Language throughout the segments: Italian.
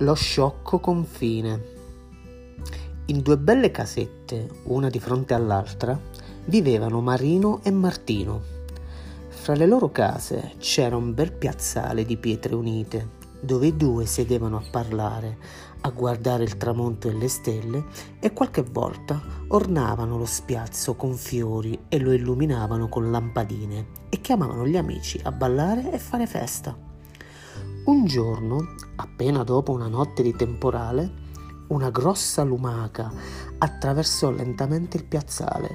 Lo sciocco confine. In due belle casette, una di fronte all'altra, vivevano Marino e Martino. Fra le loro case c'era un bel piazzale di pietre unite, dove i due sedevano a parlare, a guardare il tramonto e le stelle e qualche volta ornavano lo spiazzo con fiori e lo illuminavano con lampadine e chiamavano gli amici a ballare e fare festa. Un giorno, appena dopo una notte di temporale, una grossa lumaca attraversò lentamente il piazzale,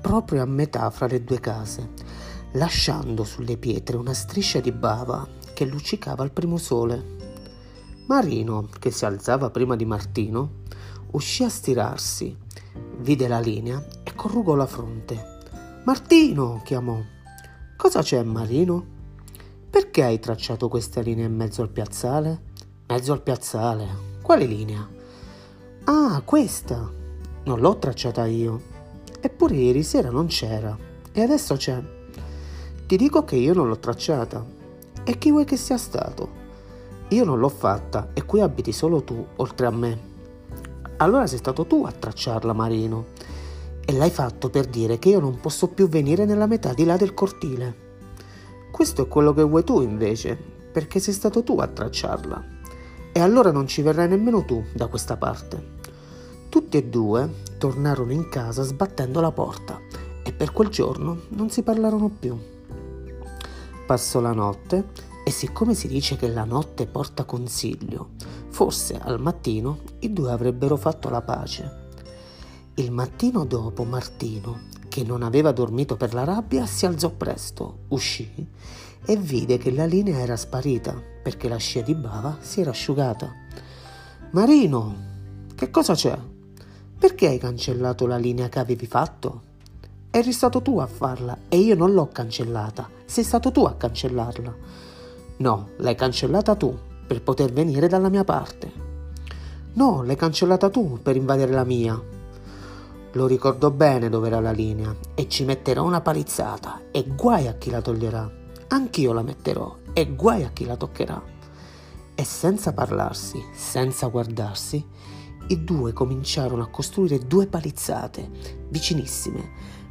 proprio a metà fra le due case, lasciando sulle pietre una striscia di bava che luccicava al primo sole. Marino, che si alzava prima di Martino, uscì a stirarsi, vide la linea e corrugò la fronte. Martino! chiamò. Cosa c'è, Marino? Perché hai tracciato questa linea in mezzo al piazzale? Mezzo al piazzale? Quale linea? Ah, questa! Non l'ho tracciata io. Eppure ieri sera non c'era. E adesso c'è. Ti dico che io non l'ho tracciata. E chi vuoi che sia stato? Io non l'ho fatta e qui abiti solo tu, oltre a me. Allora sei stato tu a tracciarla, Marino. E l'hai fatto per dire che io non posso più venire nella metà di là del cortile. Questo è quello che vuoi tu invece, perché sei stato tu a tracciarla. E allora non ci verrai nemmeno tu da questa parte. Tutti e due tornarono in casa sbattendo la porta e per quel giorno non si parlarono più. Passò la notte e siccome si dice che la notte porta consiglio, forse al mattino i due avrebbero fatto la pace. Il mattino dopo Martino che non aveva dormito per la rabbia, si alzò presto, uscì e vide che la linea era sparita perché la scia di bava si era asciugata. Marino, che cosa c'è? Perché hai cancellato la linea che avevi fatto? Eri stato tu a farla e io non l'ho cancellata. Sei stato tu a cancellarla. No, l'hai cancellata tu per poter venire dalla mia parte. No, l'hai cancellata tu per invadere la mia. Lo ricordo bene dove era la linea e ci metterò una palizzata e guai a chi la toglierà. Anch'io la metterò e guai a chi la toccherà. E senza parlarsi, senza guardarsi, i due cominciarono a costruire due palizzate vicinissime,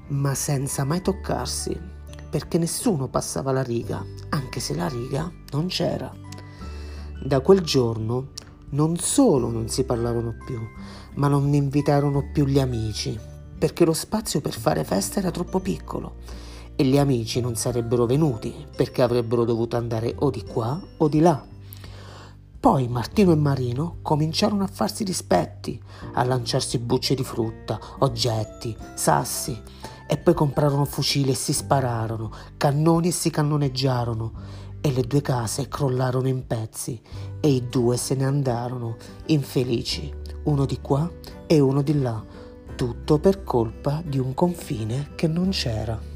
ma senza mai toccarsi, perché nessuno passava la riga, anche se la riga non c'era. Da quel giorno non solo non si parlarono più, ma non invitarono più gli amici, perché lo spazio per fare festa era troppo piccolo e gli amici non sarebbero venuti perché avrebbero dovuto andare o di qua o di là. Poi Martino e Marino cominciarono a farsi dispetti, a lanciarsi bucce di frutta, oggetti, sassi, e poi comprarono fucili e si spararono, cannoni e si cannoneggiarono, e le due case crollarono in pezzi e i due se ne andarono, infelici, uno di qua e uno di là, tutto per colpa di un confine che non c'era.